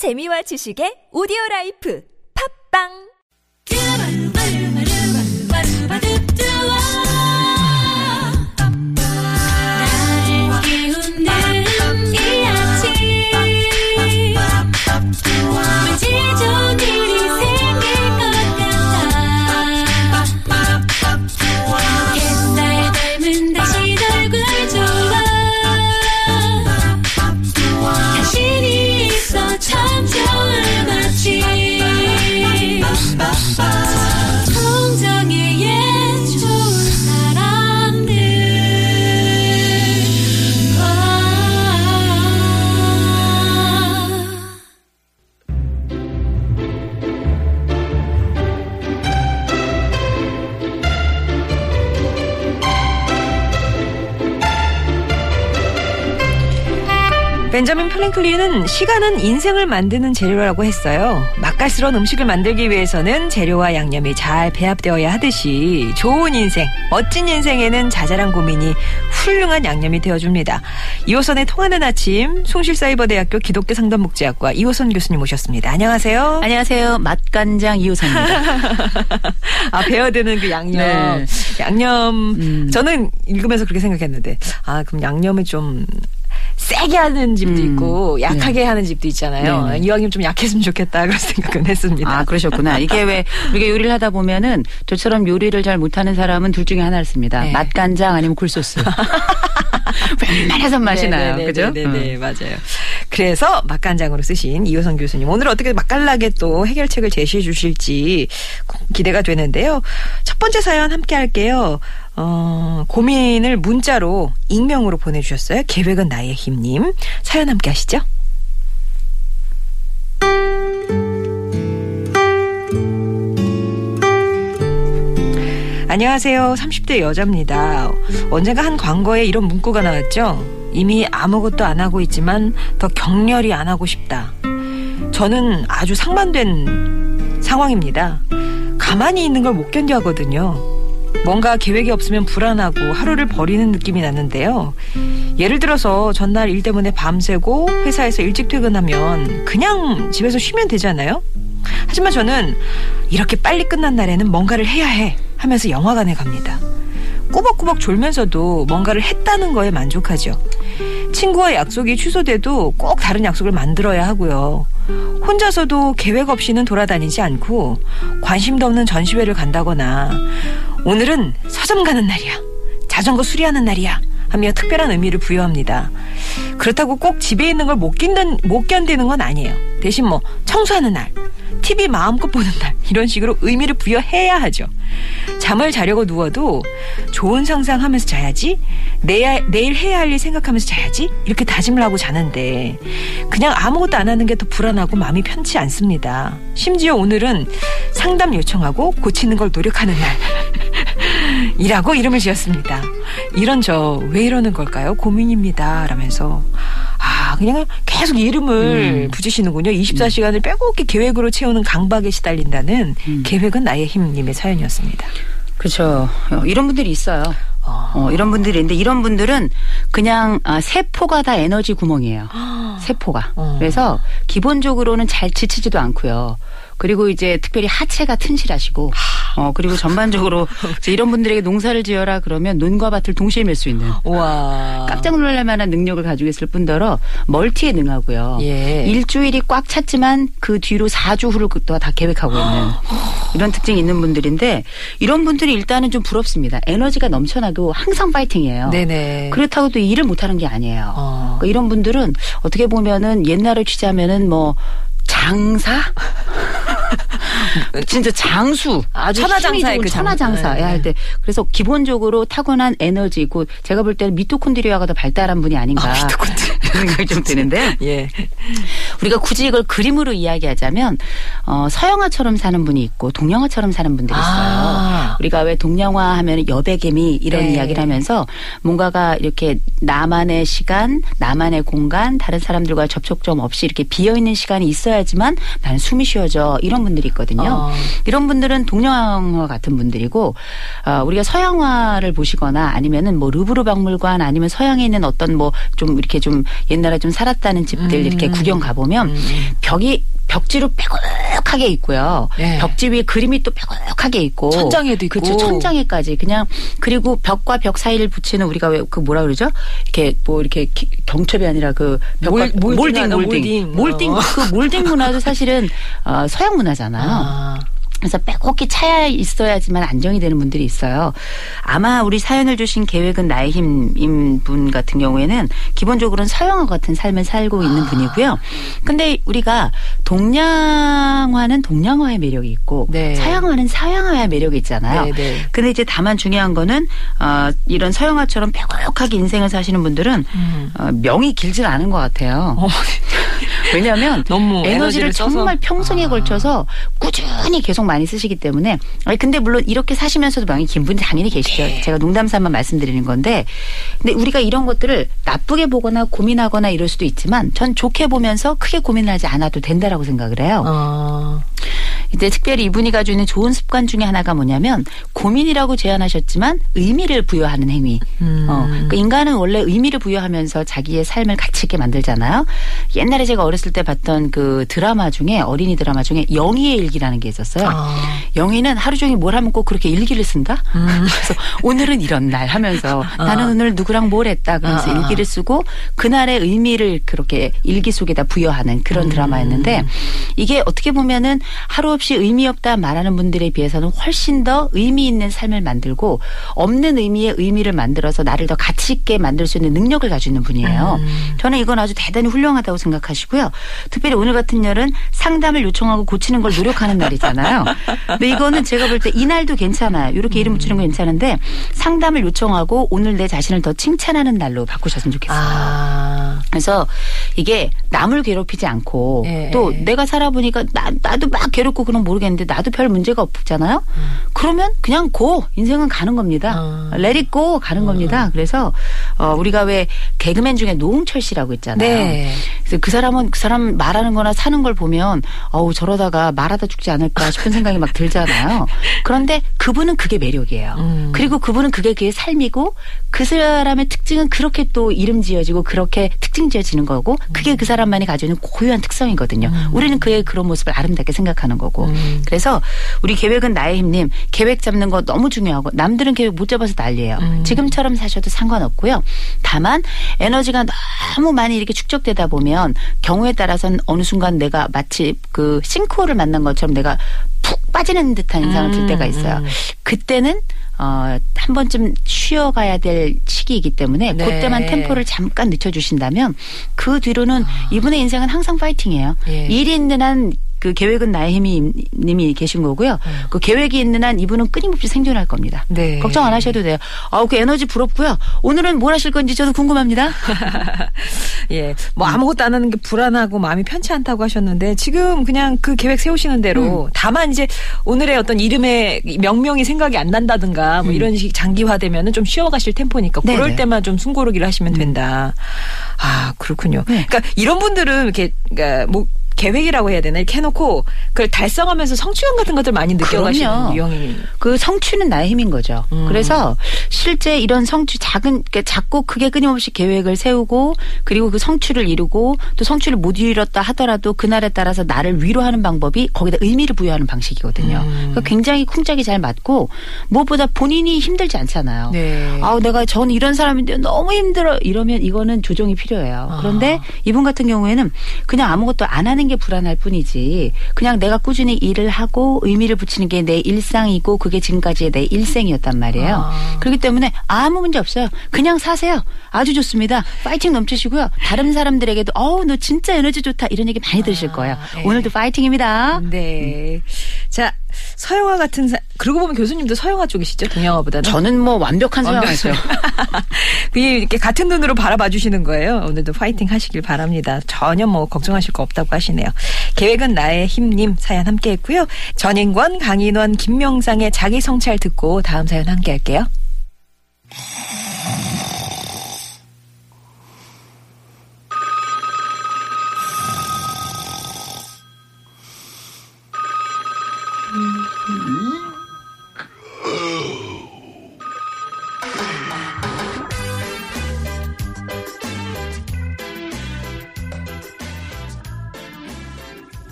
재미와 지식의 오디오 라이프. 팝빵 벤자민 플랭클린은 시간은 인생을 만드는 재료라고 했어요. 맛깔스러운 음식을 만들기 위해서는 재료와 양념이 잘 배합되어야 하듯이 좋은 인생, 멋진 인생에는 자잘한 고민이 훌륭한 양념이 되어줍니다. 이호선의 통하는 아침, 숭실사이버대학교 기독교 상담목재학과 이호선 교수님 모셨습니다. 안녕하세요. 안녕하세요. 맛간장 이호선입니다. 아, 배어드는 그 양념. 네. 양념. 음. 저는 읽으면서 그렇게 생각했는데, 아, 그럼 양념을 좀 세게 하는 집도 음. 있고, 약하게 하는 집도 있잖아요. 네, 네. 이왕이면 좀 약했으면 좋겠다. 그런 생각은 했습니다. 아, 그러셨구나. 이게 왜 우리가 요리를 하다 보면은 저처럼 요리를 잘 못하는 사람은 둘 중에 하나를 씁니다. 네. 맛간장 아니면 굴소스. 웬만해서 맛이 나요. 네네네, 그죠? 네네, 응. 맞아요. 그래서 맛간장으로 쓰신 이호선 교수님. 오늘 어떻게 맛깔나게 또 해결책을 제시해 주실지 기대가 되는데요. 첫 번째 사연 함께 할게요. 어, 고민을 문자로 익명으로 보내주셨어요. 계획은 나의 힘님. 사연 함께 하시죠. 안녕하세요. 30대 여자입니다. 언젠가 한 광고에 이런 문구가 나왔죠. 이미 아무것도 안 하고 있지만 더 격렬히 안 하고 싶다. 저는 아주 상반된 상황입니다. 가만히 있는 걸 못 견뎌 하거든요. 뭔가 계획이 없으면 불안하고 하루를 버리는 느낌이 나는데요. 예를 들어서 전날 일 때문에 밤새고 회사에서 일찍 퇴근하면 그냥 집에서 쉬면 되잖아요. 하지만 저는 이렇게 빨리 끝난 날에는 뭔가를 해야 해 하면서 영화관에 갑니다. 꾸벅꾸벅 졸면서도 뭔가를 했다는 거에 만족하죠. 친구와 약속이 취소돼도 꼭 다른 약속을 만들어야 하고요. 혼자서도 계획 없이는 돌아다니지 않고 관심도 없는 전시회를 간다거나 오늘은 서점 가는 날이야. 자전거 수리하는 날이야. 하며 특별한 의미를 부여합니다. 그렇다고 꼭 집에 있는 걸 못 견디는, 못 견디는 건 아니에요. 대신 뭐 청소하는 날, TV 마음껏 보는 날 이런 식으로 의미를 부여해야 하죠. 잠을 자려고 누워도 좋은 상상하면서 자야지 내야, 내일 해야 할 일 생각하면서 자야지 이렇게 다짐을 하고 자는데 그냥 아무것도 안 하는 게 더 불안하고 마음이 편치 않습니다. 심지어 오늘은 상담 요청하고 고치는 걸 노력하는 날 이라고 이름을 지었습니다. 이런 저 왜 이러는 걸까요? 고민입니다. 라면서 아 그냥 계속 이름을 붙이시는군요. 24시간을 빼곡히 계획으로 채우는 강박에 시달린다는 계획은 나의 힘님의 사연이었습니다. 그렇죠. 어, 이런 분들이 있어요. 어, 이런 분들이 있는데 이런 분들은 그냥 아, 세포가 다 에너지 구멍이에요. 세포가. 어. 그래서 기본적으로는 잘 지치지도 않고요. 그리고 이제 특별히 하체가 튼실하시고, 어, 그리고 전반적으로 이런 분들에게 농사를 지어라 그러면 논과 밭을 동시에 맬 수 있는 와 깜짝 놀랄 만한 능력을 가지고 있을 뿐더러 멀티에 능하고요. 예. 일주일이 꽉 찼지만 그 뒤로 4주 후를 또다 계획하고 있는 이런 특징이 있는 분들인데 이런 분들이 일단은 좀 부럽습니다. 에너지가 넘쳐나고 항상 파이팅이에요. 네네. 그렇다고 또 일을 못하는 게 아니에요. 어. 그러니까 이런 분들은 어떻게 보면은 옛날을 치자면은 뭐 장사? 진짜 장수. 아주 천하장사의 그 장- 천하장사. 네, 야할 때. 그래서 기본적으로 타고난 에너지, 곧 제가 볼 때는 미토콘드리아가 더 발달한 분이 아닌가. 미토콘드리아. 이런 생각이 좀 드는데. 예. 우리가 굳이 이걸 그림으로 이야기하자면, 어, 서양화처럼 사는 분이 있고, 동양화처럼 사는 분들이 있어요. 아. 우리가 왜 동양화 하면 여백개미 이런 네. 이야기를 하면서 뭔가가 이렇게 나만의 시간, 나만의 공간, 다른 사람들과 접촉점 없이 이렇게 비어 있는 시간이 있어야지만 나는 숨이 쉬어져 이런 분들이 있거든요. 어. 이런 분들은 동양화 같은 분들이고 어, 우리가 서양화를 보시거나 아니면은 뭐 루브르 박물관 아니면 서양에 있는 어떤 뭐 좀 이렇게 좀 옛날에 좀 살았다는 집들 이렇게 음. 구경 가보면 벽이 벽지로 빼 곡하게 있고요. 네. 벽지 위에 그림이 또 빼곡하게 있고 천장에도 있고. 그렇죠. 천장에까지 그냥 그리고 벽과 벽 사이를 붙이는 우리가 왜 그 뭐라 그러죠? 이렇게 뭐 이렇게 기- 경첩이 아니라 그 벽과 몰- 몰딩 몰딩 몰딩. 몰딩 어. 그 몰딩 문화도 사실은 어, 서양 문화잖아요. 아. 그래서 빼곡히 차야 있어야지만 안정이 되는 분들이 있어요. 아마 우리 사연을 주신 계획은 나의 힘인 분 같은 경우에는 기본적으로는 서양화 같은 삶을 살고 있는 분이고요. 근데 우리가 동양화는 동양화의 매력이 있고 네. 서양화는 서양화의 매력이 있잖아요. 네, 네. 근데 이제 다만 중요한 거는 어, 이런 서양화처럼 빼곡하게 인생을 사시는 분들은 음. 어, 명이 길진 않은 것 같아요. 어. 왜냐하면 너무 에너지를 에너지를. 정말 평생에 아. 걸쳐서 꾸준히 계속 많이 쓰시기 때문에 아니 근데 물론 이렇게 사시면서도 명이 긴 분이 당연히 계시죠. 네. 제가 농담삼아 말씀드리는 건데 근데 우리가 이런 것들을 나쁘게 보거나 고민하거나 이럴 수도 있지만 전 좋게 보면서 크게 고민하지 않아도 된다라고 생각을 해요. 어. 이제 특별히 이분이 가지고 있는 좋은 습관 중에 하나가 뭐냐면 고민이라고 제안하셨지만 의미를 부여하는 행위. 음. 어, 그 인간은 원래 의미를 부여하면서 자기의 삶을 가치 있게 만들잖아요. 옛날에 제가 어렸을 때 봤던 그 드라마 중에 어린이 드라마 중에 영희의 일기라는 게 있었어요. 아. 영희는 하루 종일 뭘 하면 꼭 그렇게 일기를 쓴다. 음. 그래서 오늘은 이런 날 하면서 나는 오늘 누구랑 뭘 했다 그러면서 아, 아. 일기를 쓰고 그날의 의미를 그렇게 일기 속에다 부여하는 그런 음. 드라마였는데 이게 어떻게 보면은 하루 없이 의미 없다 말하는 분들에 비해서는 훨씬 더 의미 있는 삶을 만들고 없는 의미의 의미를 만들어서 나를 더 가치 있게 만들 수 있는 능력을 가지고 있는 분이에요. 음. 저는 이건 아주 대단히 훌륭하다고 생각하시고요. 특별히 오늘 같은 날은 상담을 요청하고 고치는 걸 노력하는 날이잖아요. 근데 이거는 제가 볼 때 이날도 괜찮아요. 이렇게 이름 붙이는 건 괜찮은데 상담을 요청하고 오늘 내 자신을 더 칭찬하는 날로 바꾸셨으면 좋겠어요. 아. 그래서 이게 남을 괴롭히지 않고 예, 또 예. 내가 살아보니까 나, 나도 막 괴롭고 그럼 모르겠는데 나도 별 문제가 없잖아요. 그러면 그냥 고 인생은 가는 겁니다. 어. 레릿고 가는 겁니다. 그래서 어, 우리가 왜 개그맨 중에 노홍철 씨라고 있잖아요. 네. 그래서 그 사람은 그 사람 말하는 거나 사는 걸 보면 어우 저러다가 말하다 죽지 않을까 싶은 생각이 막 들잖아요. 그런데 그분은 그게 매력이에요. 음. 그리고 그분은 그게 그의 삶이고 그 사람의 특징은 그렇게 또 이름 지어지고 그렇게 특징 지어지는 거고 그게 그 사람만이 가지고 있는 고유한 특성이거든요. 우리는 그의 그런 모습을 아름답게 생각하는 거고. 음. 그래서 우리 계획은 나의 힘님 계획 잡는 거 너무 중요하고 남들은 계획 못 잡아서 난리예요. 음. 지금처럼 사셔도 상관없고요. 다만 에너지가 너무 많이 이렇게 축적되다 보면 경우에 따라서는 어느 순간 내가 마치 그 싱크홀을 만난 것처럼 내가 푹 빠지는 듯한 인상을 들 음, 때가 있어요. 음. 그때는 어, 한 번쯤 쉬어가야 될 시기이기 때문에 네. 그때만 템포를 잠깐 늦춰주신다면 그 뒤로는 이분의 인생은 항상 파이팅이에요. 아. 예. 일이 있는 한 그 계획은 나의 힘이 님이 계신 거고요. 그 계획이 있는 한 이분은 끊임없이 생존할 겁니다. 음. 네. 걱정 안 하셔도 돼요. 아우 그 에너지 부럽고요. 오늘은 뭘 하실 건지 저도 궁금합니다. 예. 뭐 아무것도 안 하는 게 불안하고 마음이 편치 않다고 하셨는데 지금 그냥 그 계획 세우시는 대로 다만 이제 오늘의 어떤 이름의 명명이 생각이 안 난다든가 뭐 이런 식 장기화되면은 좀 쉬어가실 템포니까 그럴 네네. 때만 좀 숨고르기를 하시면 된다. 아, 그렇군요. 네. 그러니까 이런 분들은 이렇게 그러니까 뭐 계획이라고 해야 되나 이렇게 해놓고 그걸 달성하면서 성취감 같은 것들 많이 느껴가시는. 유형이 그 성취는 나의 힘인 거죠. 음. 그래서 실제 이런 성취 작은 그러니까 작고 크게 끊임없이 계획을 세우고 그리고 그 성취를 이루고 또 성취를 못 이뤘다 하더라도 그날에 따라서 나를 위로하는 방법이 거기다 의미를 부여하는 방식이거든요. 음. 그러니까 굉장히 쿵짝이 잘 맞고 무엇보다 본인이 힘들지 않잖아요. 네. 아우 내가 전 이런 사람인데 너무 힘들어 이러면 이거는 조정이 필요해요. 아. 그런데 이분 같은 경우에는 그냥 아무것도 안 하는 게 불안할 뿐이지 그냥 내가 꾸준히 일을 하고 의미를 붙이는 게 내 일상이고 그게 지금까지의 내 일생이었단 말이에요. 아. 그렇기 때문에 아무 문제 없어요. 그냥 사세요. 아주 좋습니다. 파이팅 넘치시고요. 다른 사람들에게도 어우 너 진짜 에너지 좋다 이런 얘기 많이 들으실 거예요. 예. 오늘도 파이팅입니다. 네. 자, 서영아 같은 사, 그러고 보면 교수님도 서영아 쪽이시죠? 동양화보다는. 저는 뭐 완벽한 서양이죠. 그게 이렇게 같은 눈으로 바라봐 주시는 거예요. 오늘도 파이팅 하시길 바랍니다. 전혀 뭐 걱정하실 거 없다고 하시네요. 계획은 나의 힘님 사연 함께 했고요. 전인권, 강인원, 김명상의 자기 성찰 듣고 다음 사연 함께 할게요.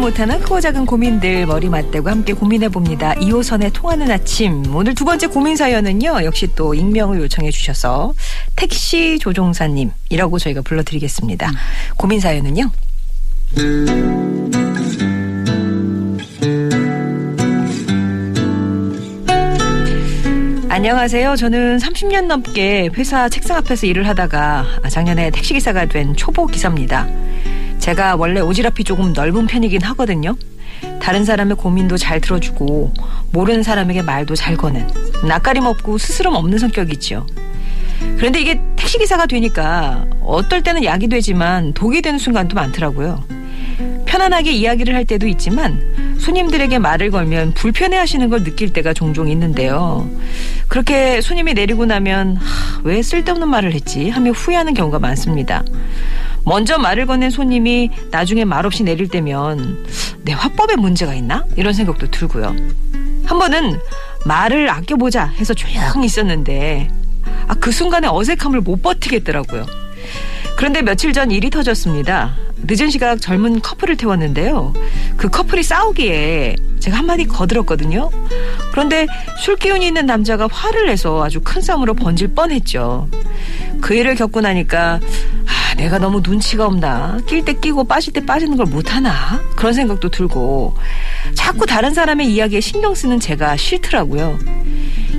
못하는 크고 작은 고민들 머리 맞대고 함께 고민해 봅니다. 2호선에 통하는 아침. 오늘 두 번째 고민 사연은요. 역시 또 익명을 요청해 주셔서 택시 조종사님이라고 저희가 불러드리겠습니다. 고민 사연은요. 안녕하세요. 저는 30년 넘게 회사 책상 앞에서 일을 하다가 작년에 택시기사가 된 초보 기사입니다. 제가 원래 오지랖이 조금 넓은 편이긴 하거든요. 다른 사람의 고민도 잘 들어주고 모르는 사람에게 말도 잘 거는 낯가림 없고 스스럼 없는 성격이죠. 그런데 이게 택시기사가 되니까 어떨 때는 약이 되지만 독이 되는 순간도 많더라고요. 편안하게 이야기를 할 때도 있지만 손님들에게 말을 걸면 불편해 하시는 걸 느낄 때가 종종 있는데요. 그렇게 손님이 내리고 나면 하, 왜 쓸데없는 말을 했지 하며 후회하는 경우가 많습니다. 먼저 말을 건넨 손님이 나중에 말없이 내릴 때면 내 화법에 문제가 있나? 이런 생각도 들고요. 한 번은 말을 아껴보자 해서 조용히 있었는데 아, 그 순간에 어색함을 못 버티겠더라고요. 그런데 며칠 전 일이 터졌습니다. 늦은 시각 젊은 커플을 태웠는데요. 그 커플이 싸우기에 제가 한마디 거들었거든요. 그런데 술 기운이 있는 남자가 화를 내서 아주 큰 싸움으로 번질 뻔했죠. 그 일을 겪고 나니까 아, 내가 너무 눈치가 없나? 낄 때 끼고 빠질 때 빠지는 걸 못하나? 그런 생각도 들고 자꾸 다른 사람의 이야기에 신경 쓰는 제가 싫더라고요.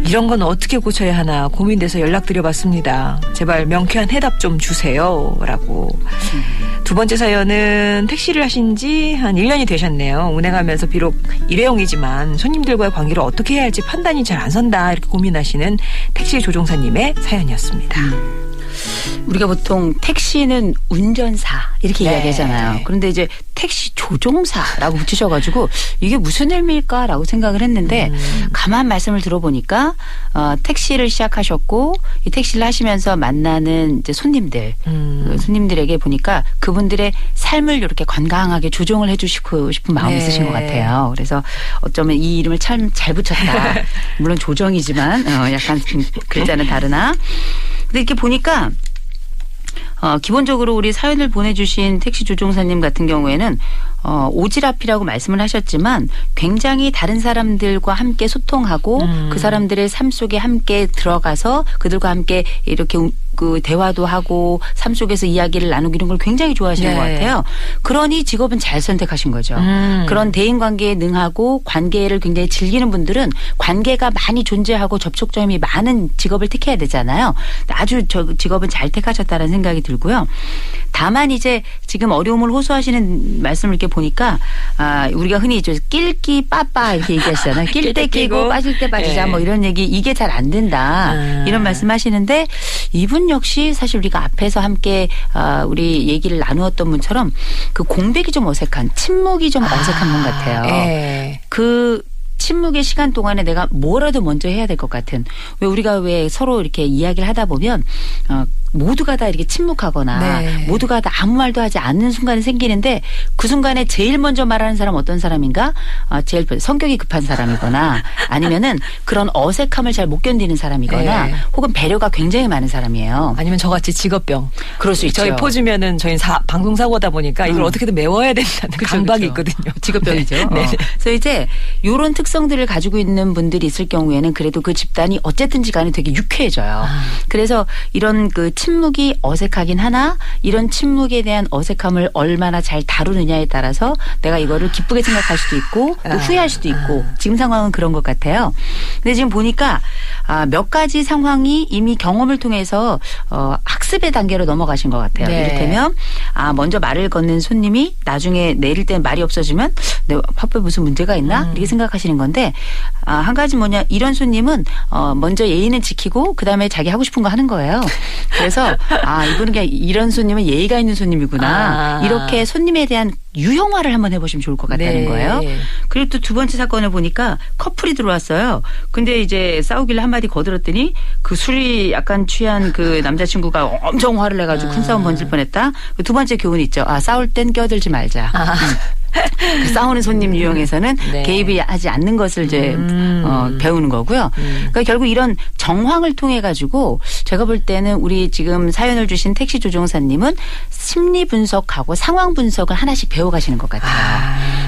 이런 건 어떻게 고쳐야 하나 고민돼서 연락드려봤습니다. 제발 명쾌한 해답 좀 주세요. 라고. 두 번째 사연은 택시를 하신 지 한 1년이 되셨네요. 운행하면서 비록 일회용이지만 손님들과의 관계를 어떻게 해야 할지 판단이 잘 안 선다. 이렇게 고민하시는 택시 조종사님의 사연이었습니다. 우리가 보통 택시는 운전사 이렇게 네. 이야기하잖아요. 그런데 이제 택시 조종사라고 붙이셔가지고 이게 무슨 의미일까라고 생각을 했는데 음. 가만 말씀을 들어보니까 어, 택시를 시작하셨고 이 택시를 하시면서 만나는 이제 손님들 음. 그 손님들에게 보니까 그분들의 삶을 이렇게 건강하게 조종을 해주시고 싶은 마음이 네. 있으신 것 같아요. 그래서 어쩌면 이 이름을 참 잘 붙였다. 물론 조정이지만 어, 약간 좀 글자는 다르나. 근데 이렇게 보니까 어, 기본적으로 우리 사연을 보내주신 택시 조종사님 같은 경우에는 어, 오지랖이라고 말씀을 하셨지만 굉장히 다른 사람들과 함께 소통하고 음. 그 사람들의 삶 속에 함께 들어가서 그들과 함께 이렇게 우- 그 대화도 하고 삶 속에서 이야기를 나누기 이런 걸 굉장히 좋아하시는 네. 것 같아요. 그러니 직업은 잘 선택하신 거죠. 음. 그런 대인 관계에 능하고 관계를 굉장히 즐기는 분들은 관계가 많이 존재하고 접촉점이 많은 직업을 택해야 되잖아요. 아주 저 직업은 잘 택하셨다는 생각이 들고요. 다만 이제 지금 어려움을 호소하시는 말씀을 이렇게 보니까 아 우리가 흔히 이제 낄끼 빠빠 이렇게 얘기하시잖아요. 낄 때 끼고. 빠질 때 빠지자 예. 뭐 이런 얘기 이게 잘 안 된다 아. 이런 말씀하시는데 이분 역시 사실 우리가 앞에서 함께 아, 우리 얘기를 나누었던 분처럼 그 공백이 좀 어색한 침묵이 좀 어색한 분 같아요. 예. 그 침묵의 시간 동안에 내가 뭐라도 먼저 해야 될 것 같은 왜 우리가 왜 서로 이렇게 이야기를 하다 보면 어, 모두가 다 이렇게 침묵하거나 네. 모두가 다 아무 말도 하지 않는 순간이 생기는데 그 순간에 제일 먼저 말하는 사람 어떤 사람인가? 아, 제일 성격이 급한 사람이거나 아니면은 그런 어색함을 잘 못 견디는 사람이거나 네. 혹은 배려가 굉장히 많은 사람이에요. 아니면 저같이 직업병. 그럴 수 있죠. 저희 포즈면은 저희 사, 방송 사고다 보니까 이걸 음. 어떻게든 메워야 된다는 그쵸, 강박이 그쵸. 있거든요. 직업병이죠. 네. 어. 네. 그래서 이제 요런 특성들을 가지고 있는 분들이 있을 경우에는 그래도 그 집단이 어쨌든지 간에 되게 유쾌해져요. 아. 그래서 이런 그 침묵이 어색하긴 하나 이런 침묵에 대한 어색함을 얼마나 잘 다루느냐에 따라서 내가 이거를 기쁘게 생각할 수도 있고 또 아. 후회할 수도 있고 지금 상황은 그런 것 같아요. 근데 지금 보니까 아, 몇 가지 상황이 이미 경험을 통해서 어, 학습의 단계로 넘어가신 것 같아요. 네. 이를테면 아, 먼저 말을 건넨 손님이 나중에 내릴 때 말이 없어지면 내 화법에 무슨 문제가 있나 음. 이렇게 생각하시는 건데 아, 한 가지 뭐냐 이런 손님은 어, 먼저 예의는 지키고 그다음에 자기 하고 싶은 거 하는 거예요. 그래서 아 이분은 그냥 이런 손님은 예의가 있는 손님이구나 아. 이렇게 손님에 대한 유형화를 한번 해보시면 좋을 것 같다는 네. 거예요. 그리고 또 두 번째 사건을 보니까 커플이 들어왔어요. 근데 이제 싸우길래 한마디 거들었더니 그 술이 약간 취한 그 남자친구가 엄청 화를 내가지고 큰 싸움 번질 뻔했다. 그두 번째 교훈 있죠. 아 싸울 땐 껴들지 말자. 아. 그 싸우는 손님 유형에서는 네. 개입이 하지 않는 것을 이제 음. 어, 배우는 거고요. 그러니까 결국 이런 정황을 통해 가지고 제가 볼 때는 우리 지금 사연을 주신 택시 조종사님은 심리 분석하고 상황 분석을 하나씩 배워가시는 것 같아요.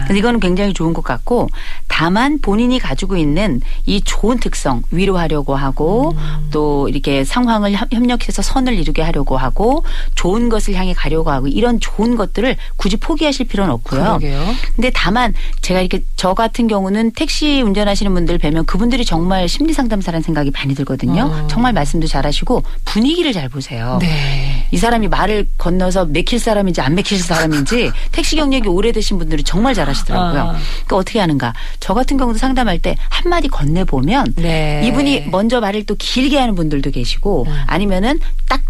그래서 이거는 굉장히 좋은 것 같고 다만 본인이 가지고 있는 이 좋은 특성 위로하려고 하고 음. 또 이렇게 상황을 협- 협력해서 선을 이루게 하려고 하고 좋은 것을 향해 가려고 하고 이런 좋은 것들을 굳이 포기하실 필요는 없고요. 그러게요. 근데 다만 제가 이렇게 저 같은 경우는 택시 운전하시는 분들 뵈면 그분들이 정말 심리 상담사라는 생각이 많이 들거든요. 어. 정말 말씀도 잘하시고 분위기를 잘 보세요. 네. 이 사람이 말을 건너서 맥힐 사람인지 안 맥힐 사람인지 택시 경력이 오래되신 분들이 정말 잘하시더라고요. 아. 그러니까 어떻게 하는가? 저 같은 경우도 상담할 때 한마디 건네 보면 네. 이분이 먼저 말을 또 길게 하는 분들도 계시고 아니면은 딱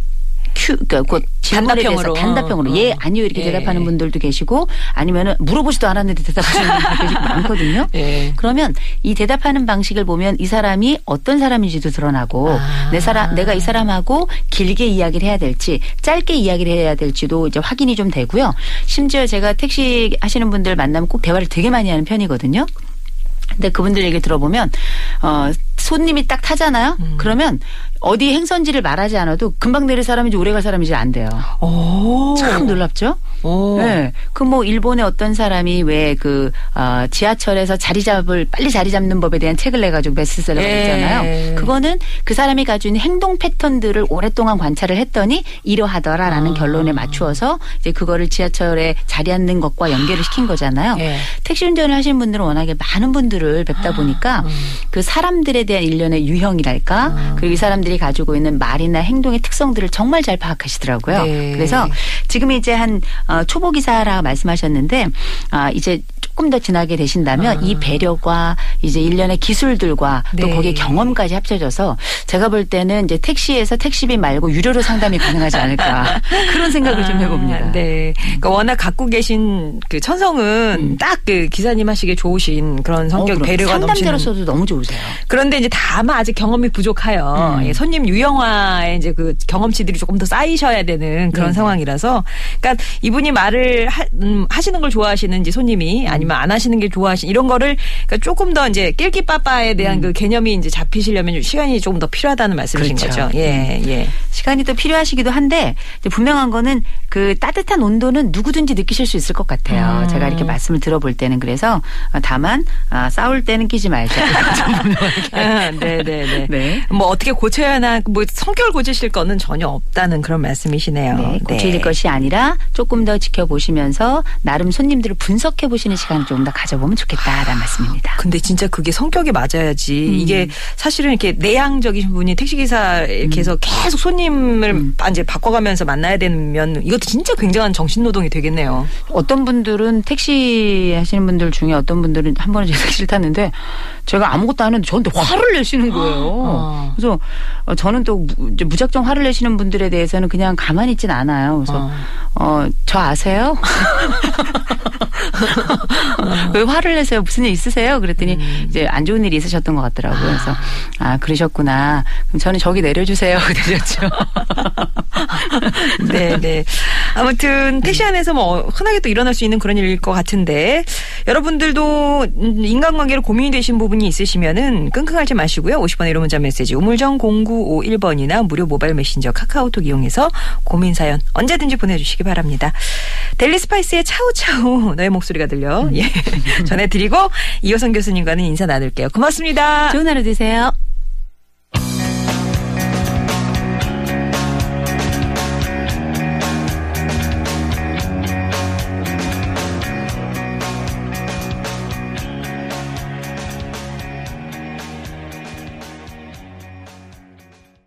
큐, 그러니까 대해서 단답형으로. 단답형으로 어. 예 아니요 이렇게 예. 대답하는 분들도 계시고 아니면은 물어보지도 않았는데 대답하시는 분들도 많거든요. 예. 그러면 이 대답하는 방식을 보면 이 사람이 어떤 사람인지도 드러나고 아. 내 사람 내가 이 사람하고 길게 이야기를 해야 될지 짧게 이야기를 해야 될지도 이제 확인이 좀 되고요. 심지어 제가 택시 하시는 분들 만나면 꼭 대화를 되게 많이 하는 편이거든요. 근데 그분들 얘기 들어보면 어 손님이 딱 타잖아요. 음. 그러면 어디 행선지를 말하지 않아도 금방 내릴 사람인지 오래 갈 사람인지 안 돼요. 오. 참 놀랍죠? 오. 네. 그뭐 일본의 어떤 사람이 왜그 어, 지하철에서 자리 잡을 빨리 자리 잡는 법에 대한 책을 내 가지고 베스트셀러가 예. 있잖아요. 그거는 그 사람이 있는 행동 패턴들을 오랫동안 관찰을 했더니 이러하더라라는 아. 결론에 맞추어서 이제 그거를 지하철에 자리 앉는 것과 연계를 시킨 거잖아요. 예. 택시 운전을 하시는 분들은 워낙에 많은 분들을 뵙다 아. 보니까 음. 그 사람들에 대한 일련의 유형이랄까 아. 그리고 이 사람들이 가지고 있는 말이나 행동의 특성들을 정말 잘 파악하시더라고요. 네. 그래서 지금 이제 한 어, 초보 기사라 말씀하셨는데 아 이제 조금 더 지나게 되신다면 이 배려과 이제 일련의 기술들과 또 아. 네. 거기에 경험까지 합쳐져서 제가 볼 때는 이제 택시에서 택시비 말고 유료로 상담이 가능하지 않을까 그런 생각을 좀 해봅니다. 아, 네. 그러니까 워낙 갖고 계신 그 천성은 딱그 기사님 하시기에 좋으신 그런 성격 어, 배려가 넘치는. 상담자로서도 너무 좋으세요. 그런데 이제 다만 아직 경험이 부족하여 음. 예, 손님 유형화에 이제 그 경험치들이 조금 더 쌓이셔야 되는 그런 네네. 상황이라서 그러니까 이분이 말을 하, 음, 하시는 걸 좋아하시는지 손님이 음. 아니면 안 하시는 게 좋아하시 이런 거를 그러니까 조금 더 이제 낄끼빠빠에 대한 그 개념이 이제 잡히시려면 시간이 조금 더 필요하다는 말씀이신 음. 그렇죠. 거죠. 예, 예. 시간이 또 필요하시기도 한데 분명한 거는 그 따뜻한 온도는 누구든지 느끼실 수 있을 것 같아요. 음. 제가 이렇게 말씀을 들어볼 때는 그래서 어, 다만 아, 싸울 때는 끼지 말자. 아, 네, 네, 네. 네. 뭐 어떻게 고쳐야 하나 뭐 성격을 고치실 거는 전혀 없다는 그런 말씀이시네요. 네, 고칠 것이 아니라 조금 더 지켜보시면서 나름 손님들을 분석해 보시는 시간 을 조금 더 가져보면 좋겠다라는 말씀입니다. 근데 진짜 그게 성격이 맞아야지 음. 이게 사실은 이렇게 내향적이신 분이 택시기사 이렇게 해서 계속 손님을 음. 이제 바꿔가면서 만나야 되면 이것도 진짜 굉장한 정신노동이 되겠네요. 어떤 분들은 택시 하시는 분들 중에 어떤 분들은 한 번은 제가 택시를 탔는데 제가 아무것도 안 했는데 저한테 화를 내시는 거예요. 어. 그래서 어, 저는 또 무- 무작정 화를 내시는 분들에 대해서는 그냥 가만히 있진 않아요. 그래서 어, 저 아세요? 왜 화를 내세요? 무슨 일 있으세요? 그랬더니 음. 이제 안 좋은 일이 있으셨던 것 같더라고요. 그래서 아 그러셨구나. 그럼 저는 저기 내려주세요. 그러셨죠. 네, 네. 아무튼 택시 안에서 뭐 흔하게 또 일어날 수 있는 그런 일일 것 같은데 여러분들도 음, 인간관계로 고민이 되신 부분이 있으시면은 끙끙하지 마시고요. 50원의 유료 문자 메시지 우물정 0951번이나 무료 모바일 메신저 카카오톡 이용해서 고민 사연 언제든지 보내주시기 바랍니다. 델리 스파이스의 차우차우 너의 목소리가 들려 예 전해드리고 이호선 교수님과는 인사 나눌게요. 고맙습니다. 좋은 하루 되세요.